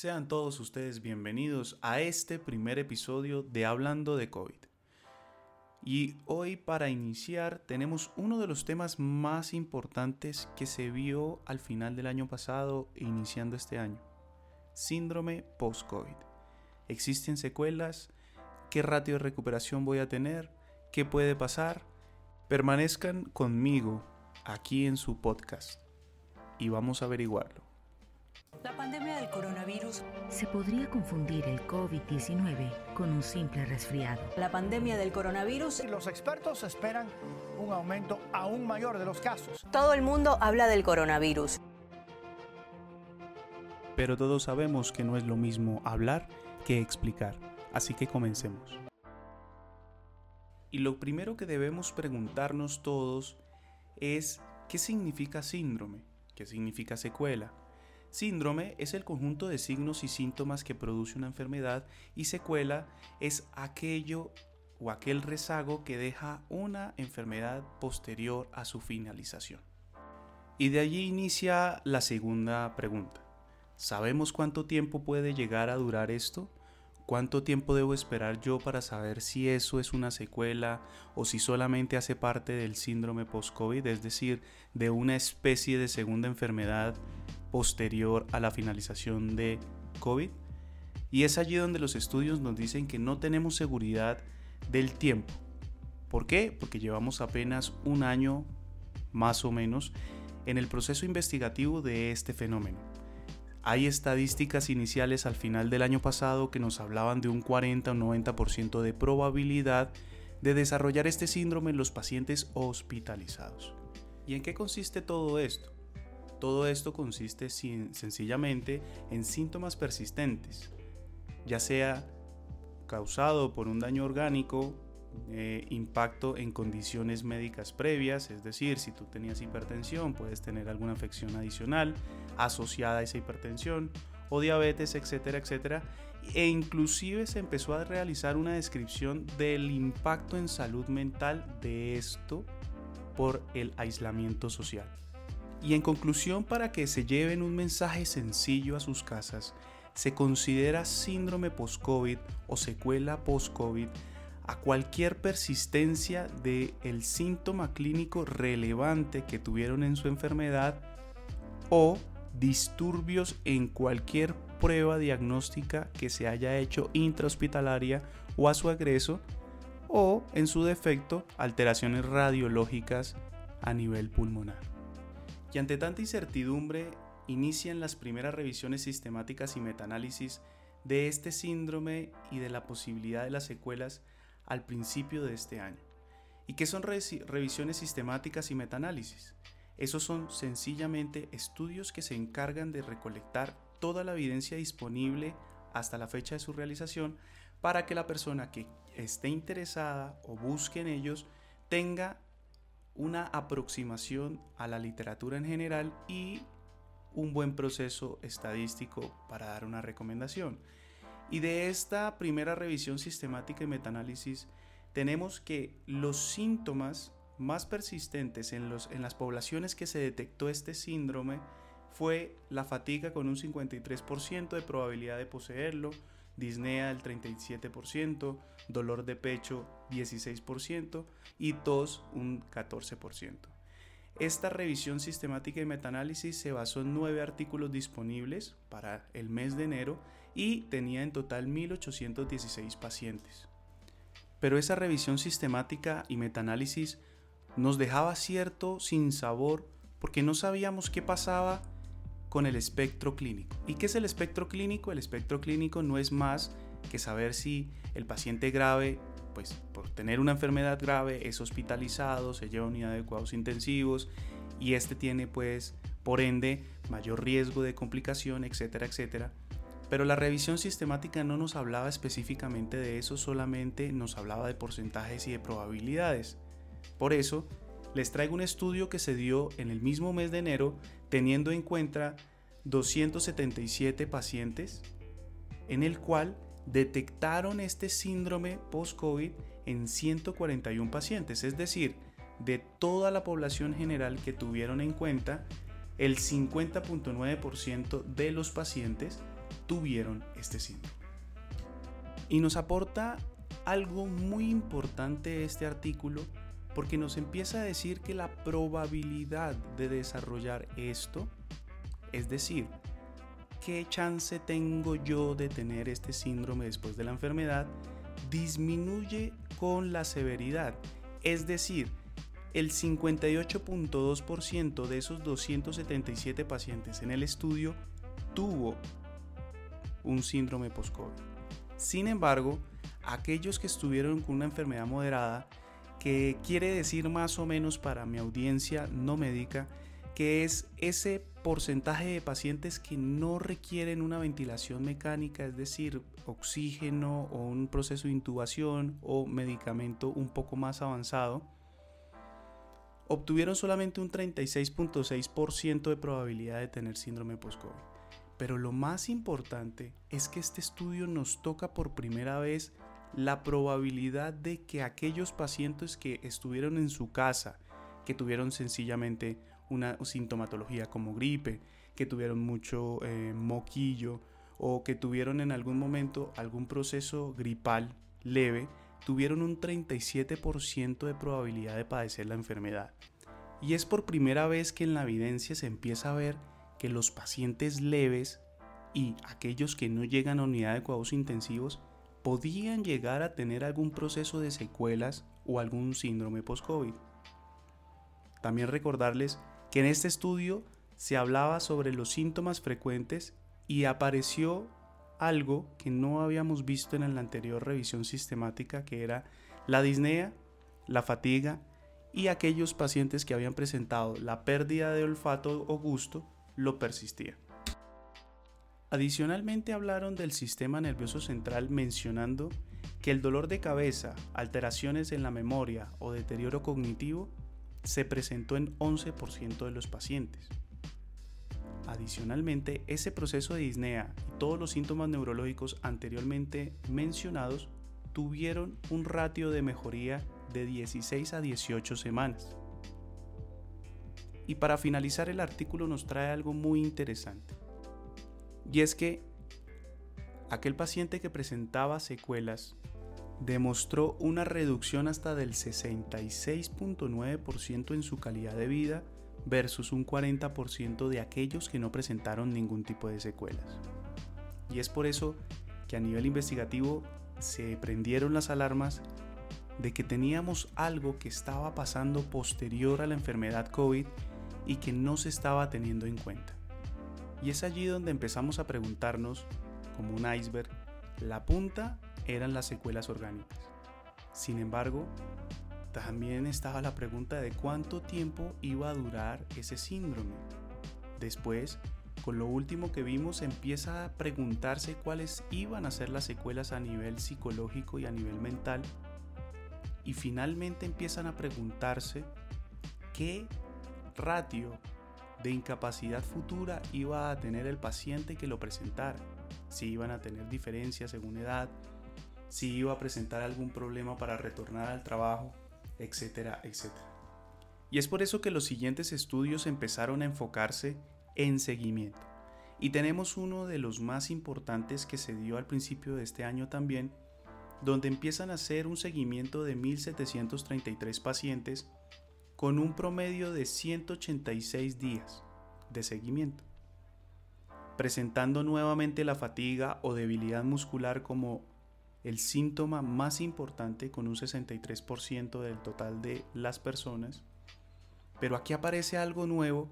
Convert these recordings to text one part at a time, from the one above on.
Sean todos ustedes bienvenidos a este primer episodio de Hablando de COVID. Y hoy para iniciar tenemos uno de los temas más importantes que se vio al final del año pasado e iniciando este año. Síndrome post-COVID. ¿Existen secuelas? ¿Qué ratio de recuperación voy a tener? ¿Qué puede pasar? Permanezcan conmigo aquí en su podcast y vamos a averiguarlo. La pandemia del coronavirus. Se podría confundir el COVID-19 con un simple resfriado. La pandemia del coronavirus. Los expertos esperan un aumento aún mayor de los casos. Todo el mundo habla del coronavirus. Pero todos sabemos que no es lo mismo hablar que explicar, así que comencemos. Y lo primero que debemos preguntarnos todos es ¿qué significa síndrome? ¿Qué significa secuela? Síndrome es el conjunto de signos y síntomas que produce una enfermedad y secuela es aquello o aquel rezago que deja una enfermedad posterior a su finalización. Y de allí inicia la segunda pregunta. ¿Sabemos cuánto tiempo puede llegar a durar esto? ¿Cuánto tiempo debo esperar yo para saber si eso es una secuela o si solamente hace parte del síndrome post-COVID, es decir, de una especie de segunda enfermedad posterior a la finalización de COVID? Y es allí donde los estudios nos dicen que no tenemos seguridad del tiempo. ¿Por qué? Porque llevamos apenas un año más o menos en el proceso investigativo de este fenómeno. Hay estadísticas iniciales al final del año pasado que nos hablaban de un 40 o 90% de probabilidad de desarrollar este síndrome en los pacientes hospitalizados. ¿Y en qué consiste todo esto? Todo esto consiste sencillamente en síntomas persistentes, ya sea causado por un daño orgánico, eh, impacto en condiciones médicas previas, es decir, si tú tenías hipertensión, puedes tener alguna afección adicional asociada a esa hipertensión o diabetes, etcétera, etcétera. E inclusive se empezó a realizar una descripción del impacto en salud mental de esto por el aislamiento social. Y en conclusión, para que se lleven un mensaje sencillo a sus casas, se considera síndrome post-COVID o secuela post-COVID a cualquier persistencia del el síntoma clínico relevante que tuvieron en su enfermedad o disturbios en cualquier prueba diagnóstica que se haya hecho intrahospitalaria o a su agreso o en su defecto alteraciones radiológicas a nivel pulmonar. Y ante tanta incertidumbre inician las primeras revisiones sistemáticas y metaanálisis de este síndrome y de la posibilidad de las secuelas al principio de este año. ¿Y qué son revisiones sistemáticas y metaanálisis? Esos son sencillamente estudios que se encargan de recolectar toda la evidencia disponible hasta la fecha de su realización para que la persona que esté interesada o busque en ellos tenga una aproximación a la literatura en general y un buen proceso estadístico para dar una recomendación. Y de esta primera revisión sistemática y metaanálisis tenemos que los síntomas más persistentes en, los, en las poblaciones que se detectó este síndrome fue la fatiga con un 53% de probabilidad de poseerlo, disnea del 37%, dolor de pecho 16% y tos un 14%. Esta revisión sistemática y metaanálisis se basó en nueve artículos disponibles para el mes de enero y tenía en total 1.816 pacientes. Pero esa revisión sistemática y metaanálisis nos dejaba cierto sinsabor porque no sabíamos qué pasaba con el espectro clínico. ¿Y qué es el espectro clínico? El espectro clínico no es más que saber si el paciente grave, pues por tener una enfermedad grave, es hospitalizado, se lleva a unidad de cuidados intensivos y este tiene pues por ende mayor riesgo de complicación, etcétera, etcétera. Pero la revisión sistemática no nos hablaba específicamente de eso, solamente nos hablaba de porcentajes y de probabilidades. Por eso, les traigo un estudio que se dio en el mismo mes de enero, teniendo en cuenta 277 pacientes, en el cual detectaron este síndrome post-COVID en 141 pacientes, es decir, de toda la población general que tuvieron en cuenta, el 50.9% de los pacientes tuvieron este síndrome. Y nos aporta algo muy importante este artículo porque nos empieza a decir que la probabilidad de desarrollar esto, es decir, qué chance tengo yo de tener este síndrome después de la enfermedad, disminuye con la severidad. Es decir, el 58.2% de esos 277 pacientes en el estudio tuvo un síndrome post-COVID. Sin embargo, aquellos que estuvieron con una enfermedad moderada, que quiere decir más o menos para mi audiencia no médica, que es ese porcentaje de pacientes que no requieren una ventilación mecánica, es decir, oxígeno o un proceso de intubación o medicamento un poco más avanzado, obtuvieron solamente un 36.6% de probabilidad de tener síndrome post-COVID. Pero lo más importante es que este estudio nos toca por primera vez la probabilidad de que aquellos pacientes que estuvieron en su casa, que tuvieron sencillamente una sintomatología como gripe, que tuvieron mucho eh, moquillo o que tuvieron en algún momento algún proceso gripal leve, tuvieron un 37% de probabilidad de padecer la enfermedad. Y es por primera vez que en la evidencia se empieza a ver que los pacientes leves y aquellos que no llegan a unidad de cuidados intensivos podían llegar a tener algún proceso de secuelas o algún síndrome post-COVID. También recordarles que en este estudio se hablaba sobre los síntomas frecuentes y apareció algo que no habíamos visto en la anterior revisión sistemática, que era la disnea, la fatiga y aquellos pacientes que habían presentado la pérdida de olfato o gusto lo persistía. Adicionalmente hablaron del sistema nervioso central mencionando que el dolor de cabeza, alteraciones en la memoria o deterioro cognitivo se presentó en 11% de los pacientes. Adicionalmente, ese proceso de disnea y todos los síntomas neurológicos anteriormente mencionados tuvieron un ratio de mejoría de 16 a 18 semanas. Y para finalizar el artículo nos trae algo muy interesante. Y es que aquel paciente que presentaba secuelas demostró una reducción hasta del 66.9% en su calidad de vida versus un 40% de aquellos que no presentaron ningún tipo de secuelas. Y es por eso que a nivel investigativo se prendieron las alarmas de que teníamos algo que estaba pasando posterior a la enfermedad COVID y que no se estaba teniendo en cuenta. Y es allí donde empezamos a preguntarnos, como un iceberg, la punta eran las secuelas orgánicas. Sin embargo, también estaba la pregunta de cuánto tiempo iba a durar ese síndrome. Después, con lo último que vimos, empieza a preguntarse cuáles iban a ser las secuelas a nivel psicológico y a nivel mental. Y finalmente empiezan a preguntarse qué ratio de incapacidad futura iba a tener el paciente que lo presentara. Si iban a tener diferencias según edad, si iba a presentar algún problema para retornar al trabajo, etcétera, etcétera. Y es por eso que los siguientes estudios empezaron a enfocarse en seguimiento. Y tenemos uno de los más importantes que se dio al principio de este año también, donde empiezan a hacer un seguimiento de 1.733 pacientes con un promedio de 186 días de seguimiento, presentando nuevamente la fatiga o debilidad muscular como el síntoma más importante con un 63% del total de las personas. Pero aquí aparece algo nuevo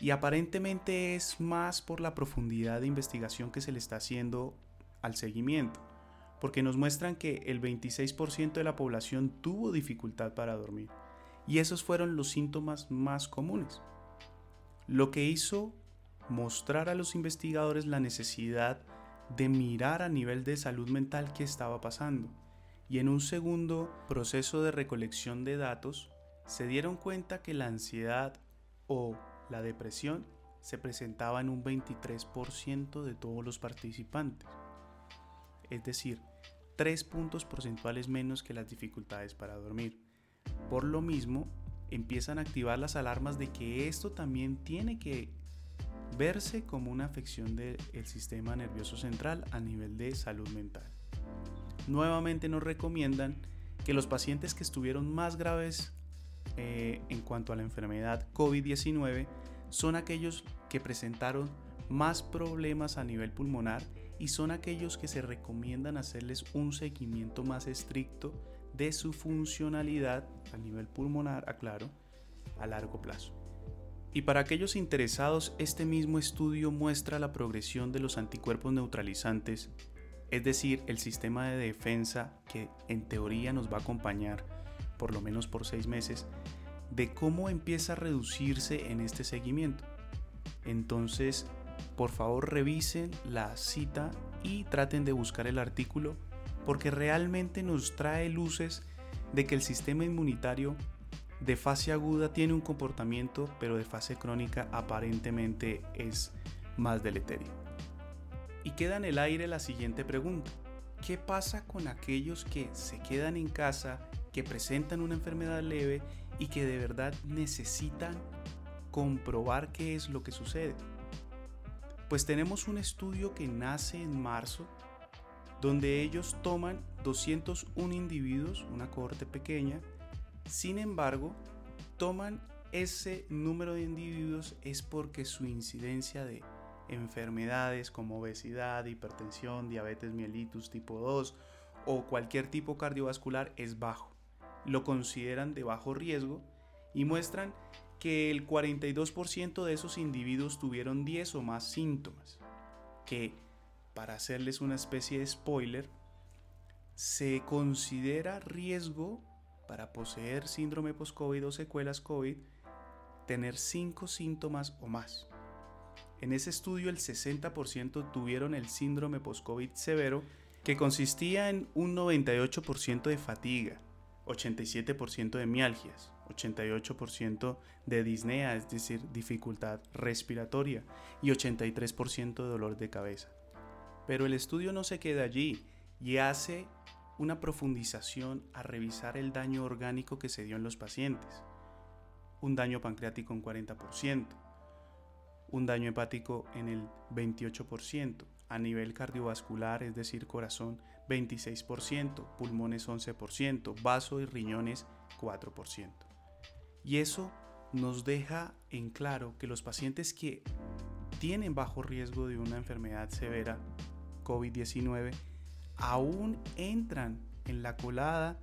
y aparentemente es más por la profundidad de investigación que se le está haciendo al seguimiento, porque nos muestran que el 26% de la población tuvo dificultad para dormir y esos fueron los síntomas más comunes. Lo que hizo mostrar a los investigadores la necesidad de mirar a nivel de salud mental qué estaba pasando. Y en un segundo proceso de recolección de datos, se dieron cuenta que la ansiedad o la depresión se presentaba en un 23% de todos los participantes. Es decir, 3 puntos porcentuales menos que las dificultades para dormir. Por lo mismo, empiezan a activar las alarmas de que esto también tiene que verse como una afección del sistema nervioso central a nivel de salud mental. Nuevamente nos recomiendan que los pacientes que estuvieron más graves eh, en cuanto a la enfermedad COVID-19 son aquellos que presentaron más problemas a nivel pulmonar y son aquellos que se recomiendan hacerles un seguimiento más estricto de su funcionalidad a nivel pulmonar, aclaro, a largo plazo. Y para aquellos interesados, este mismo estudio muestra la progresión de los anticuerpos neutralizantes, es decir, el sistema de defensa que en teoría nos va a acompañar por lo menos por seis meses, de cómo empieza a reducirse en este seguimiento. Entonces, por favor revisen la cita y traten de buscar el artículo porque realmente nos trae luces de que el sistema inmunitario de fase aguda tiene un comportamiento, pero de fase crónica aparentemente es más deleterio. Y queda en el aire la siguiente pregunta. ¿Qué pasa con aquellos que se quedan en casa, que presentan una enfermedad leve y que de verdad necesitan comprobar qué es lo que sucede? Pues tenemos un estudio que nace en marzo donde ellos toman 201 individuos, una cohorte pequeña, sin embargo, toman ese número de individuos es porque su incidencia de enfermedades como obesidad, hipertensión, diabetes mellitus tipo 2 o cualquier tipo cardiovascular es bajo. Lo consideran de bajo riesgo y muestran que el 42% de esos individuos tuvieron 10 o más síntomas, que para hacerles una especie de spoiler, se considera riesgo para poseer síndrome post-COVID o secuelas COVID tener 5 síntomas o más. En ese estudio el 60% tuvieron el síndrome post-COVID severo que consistía en un 98% de fatiga, 87% de mialgias, 88% de disnea, es decir, dificultad respiratoria, y 83% de dolor de cabeza. Pero el estudio no se queda allí y hace una profundización a revisar el daño orgánico que se dio en los pacientes. Un daño pancreático en 40%, un daño hepático en el 28%, a nivel cardiovascular, es decir, corazón 26%, pulmones 11%, vaso y riñones 4%. Y eso nos deja en claro que los pacientes que tienen bajo riesgo de una enfermedad severa COVID-19 aún entran en la colada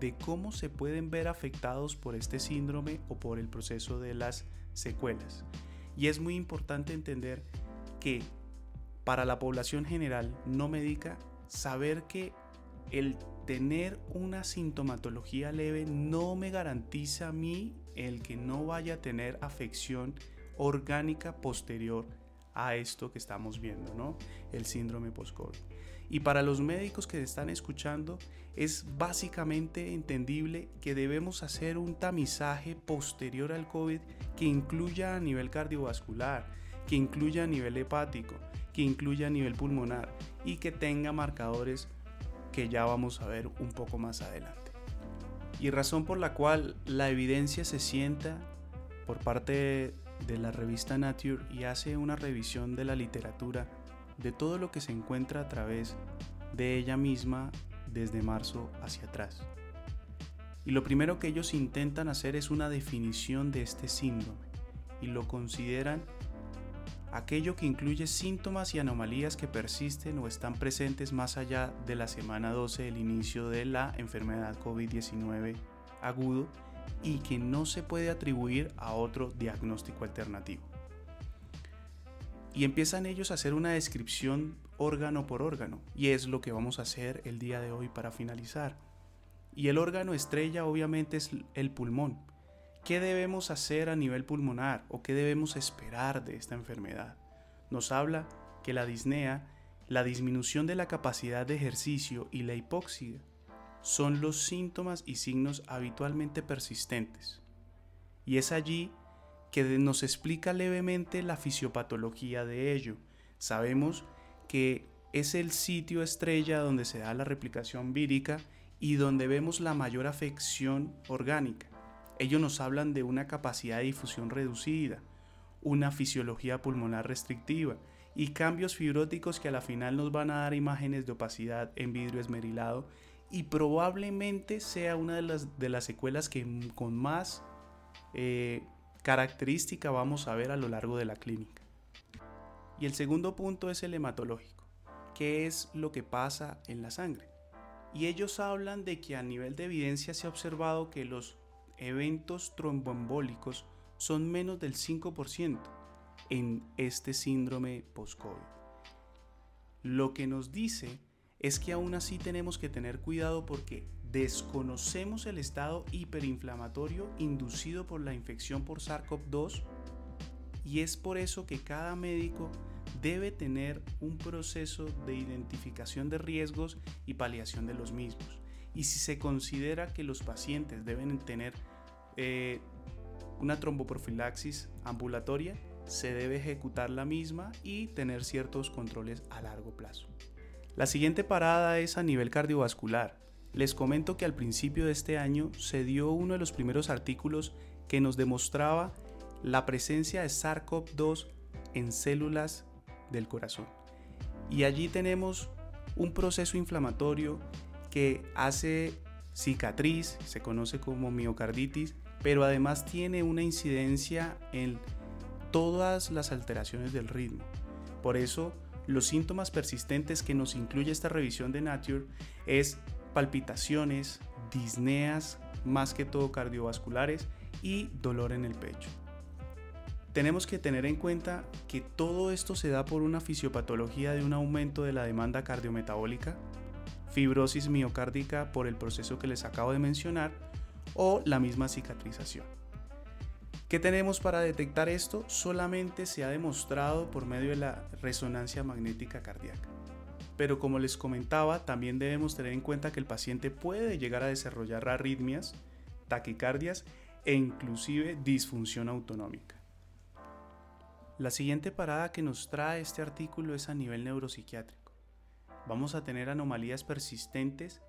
de cómo se pueden ver afectados por este síndrome o por el proceso de las secuelas. Y es muy importante entender que para la población general no médica, saber que el tener una sintomatología leve no me garantiza a mí el que no vaya a tener afección orgánica posterior a esto que estamos viendo, ¿no? El síndrome post-COVID. Y para los médicos que están escuchando, es básicamente entendible que debemos hacer un tamizaje posterior al COVID que incluya a nivel cardiovascular, que incluya a nivel hepático, que incluya a nivel pulmonar y que tenga marcadores que ya vamos a ver un poco más adelante. Y razón por la cual la evidencia se sienta por parte de la revista Nature y hace una revisión de la literatura de todo lo que se encuentra a través de ella misma desde marzo hacia atrás. Y lo primero que ellos intentan hacer es una definición de este síndrome y lo consideran aquello que incluye síntomas y anomalías que persisten o están presentes más allá de la semana 12 del inicio de la enfermedad COVID-19 agudo y que no se puede atribuir a otro diagnóstico alternativo. Y empiezan ellos a hacer una descripción órgano por órgano, y es lo que vamos a hacer el día de hoy para finalizar. Y el órgano estrella obviamente es el pulmón. ¿Qué debemos hacer a nivel pulmonar o qué debemos esperar de esta enfermedad? Nos habla que la disnea, la disminución de la capacidad de ejercicio y la hipoxia son los síntomas y signos habitualmente persistentes. Y es allí que nos explica levemente la fisiopatología de ello. Sabemos que es el sitio estrella donde se da la replicación vírica y donde vemos la mayor afección orgánica. Ellos nos hablan de una capacidad de difusión reducida, una fisiología pulmonar restrictiva y cambios fibróticos que a la final nos van a dar imágenes de opacidad en vidrio esmerilado y probablemente sea una de las, de las secuelas que con más eh, característica vamos a ver a lo largo de la clínica. Y el segundo punto es el hematológico, que es lo que pasa en la sangre. Y ellos hablan de que a nivel de evidencia se ha observado que los eventos tromboembólicos son menos del 5% en este síndrome post-COVID. Lo que nos dice es que aún así tenemos que tener cuidado porque desconocemos el estado hiperinflamatorio inducido por la infección por SARS-CoV-2 y es por eso que cada médico debe tener un proceso de identificación de riesgos y paliación de los mismos. Y si se considera que los pacientes deben tener eh, una tromboprofilaxis ambulatoria, se debe ejecutar la misma y tener ciertos controles a largo plazo. La siguiente parada es a nivel cardiovascular. Les comento que al principio de este año se dio uno de los primeros artículos que nos demostraba la presencia de SARS-CoV-2 en células del corazón. Y allí tenemos un proceso inflamatorio que hace cicatriz, se conoce como miocarditis, pero además tiene una incidencia en todas las alteraciones del ritmo. Por eso, los síntomas persistentes que nos incluye esta revisión de Nature es palpitaciones, disneas, más que todo cardiovasculares y dolor en el pecho. Tenemos que tener en cuenta que todo esto se da por una fisiopatología de un aumento de la demanda cardiometabólica, fibrosis miocárdica por el proceso que les acabo de mencionar o la misma cicatrización. ¿Qué tenemos para detectar esto? Solamente se ha demostrado por medio de la resonancia magnética cardíaca. Pero como les comentaba, también debemos tener en cuenta que el paciente puede llegar a desarrollar arritmias, taquicardias e inclusive disfunción autonómica. La siguiente parada que nos trae este artículo es a nivel neuropsiquiátrico. Vamos a tener anomalías persistentes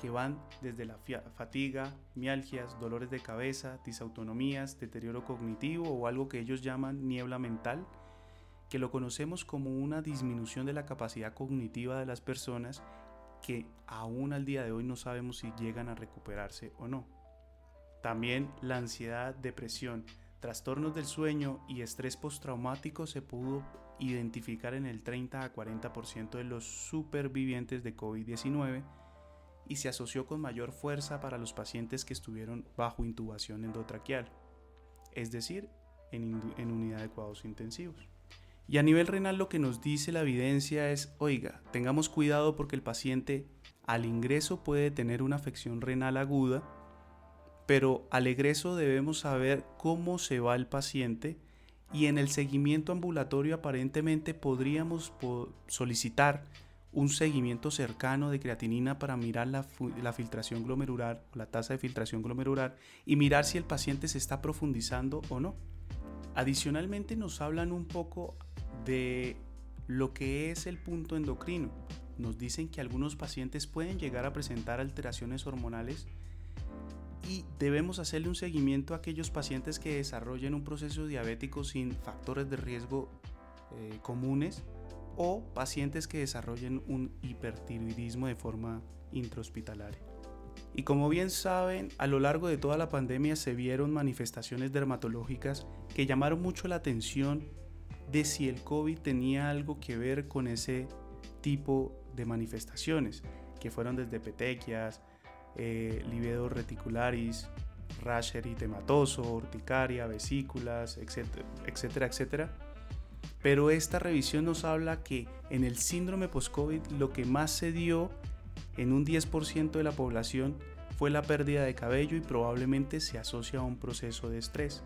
que van desde la fatiga, mialgias, dolores de cabeza, disautonomías, deterioro cognitivo o algo que ellos llaman niebla mental, que lo conocemos como una disminución de la capacidad cognitiva de las personas que aún al día de hoy no sabemos si llegan a recuperarse o no. También la ansiedad, depresión, trastornos del sueño y estrés postraumático se pudo identificar en el 30 a 40% de los supervivientes de COVID-19 y se asoció con mayor fuerza para los pacientes que estuvieron bajo intubación endotraqueal, es decir, en, en unidad de cuidados intensivos. Y a nivel renal lo que nos dice la evidencia es, oiga, tengamos cuidado porque el paciente al ingreso puede tener una afección renal aguda, pero al egreso debemos saber cómo se va el paciente y en el seguimiento ambulatorio aparentemente podríamos solicitar un seguimiento cercano de creatinina para mirar la, filtración glomerular la tasa de filtración glomerular y mirar si el paciente se está profundizando o no. Adicionalmente nos hablan un poco de lo que es el punto endocrino. Nos dicen que algunos pacientes pueden llegar a presentar alteraciones hormonales y debemos hacerle un seguimiento a aquellos pacientes que desarrollen un proceso diabético sin factores de riesgo eh, comunes o pacientes que desarrollen un hipertiroidismo de forma intrahospitalaria. Y como bien saben, a lo largo de toda la pandemia se vieron manifestaciones dermatológicas que llamaron mucho la atención de si el COVID tenía algo que ver con ese tipo de manifestaciones, que fueron desde petequias, eh, reticularis, rash eritematoso, urticaria, vesículas, etcétera, etcétera, etcétera pero esta revisión nos habla que en el síndrome post-COVID lo que más se dio en un 10% de la población fue la pérdida de cabello y probablemente se asocia a un proceso de estrés.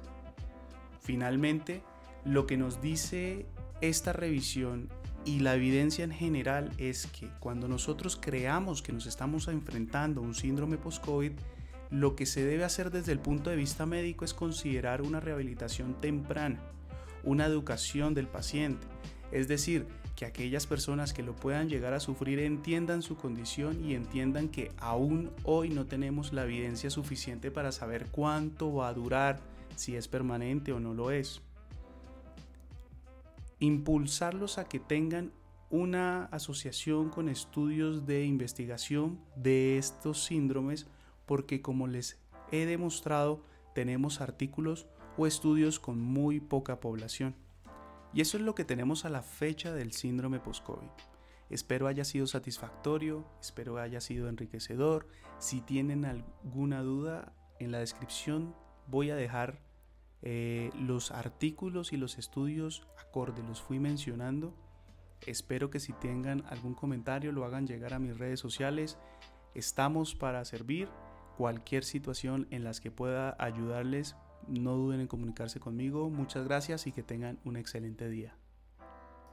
Finalmente, lo que nos dice esta revisión y la evidencia en general es que cuando nosotros creamos que nos estamos enfrentando a un síndrome post-COVID, lo que se debe hacer desde el punto de vista médico es considerar una rehabilitación temprana una educación del paciente, es decir, que aquellas personas que lo puedan llegar a sufrir entiendan su condición y entiendan que aún hoy no tenemos la evidencia suficiente para saber cuánto va a durar, si es permanente o no lo es. impulsarlos a que tengan una asociación con estudios de investigación de estos síndromes porque como les he demostrado tenemos artículos o estudios con muy poca población. Y eso es lo que tenemos a la fecha del síndrome post-COVID. Espero haya sido satisfactorio, espero haya sido enriquecedor. Si tienen alguna duda, en la descripción voy a dejar eh, los artículos y los estudios acorde, los fui mencionando. Espero que si tengan algún comentario lo hagan llegar a mis redes sociales. Estamos para servir. Cualquier situación en las que pueda ayudarles, no duden en comunicarse conmigo. Muchas gracias y que tengan un excelente día.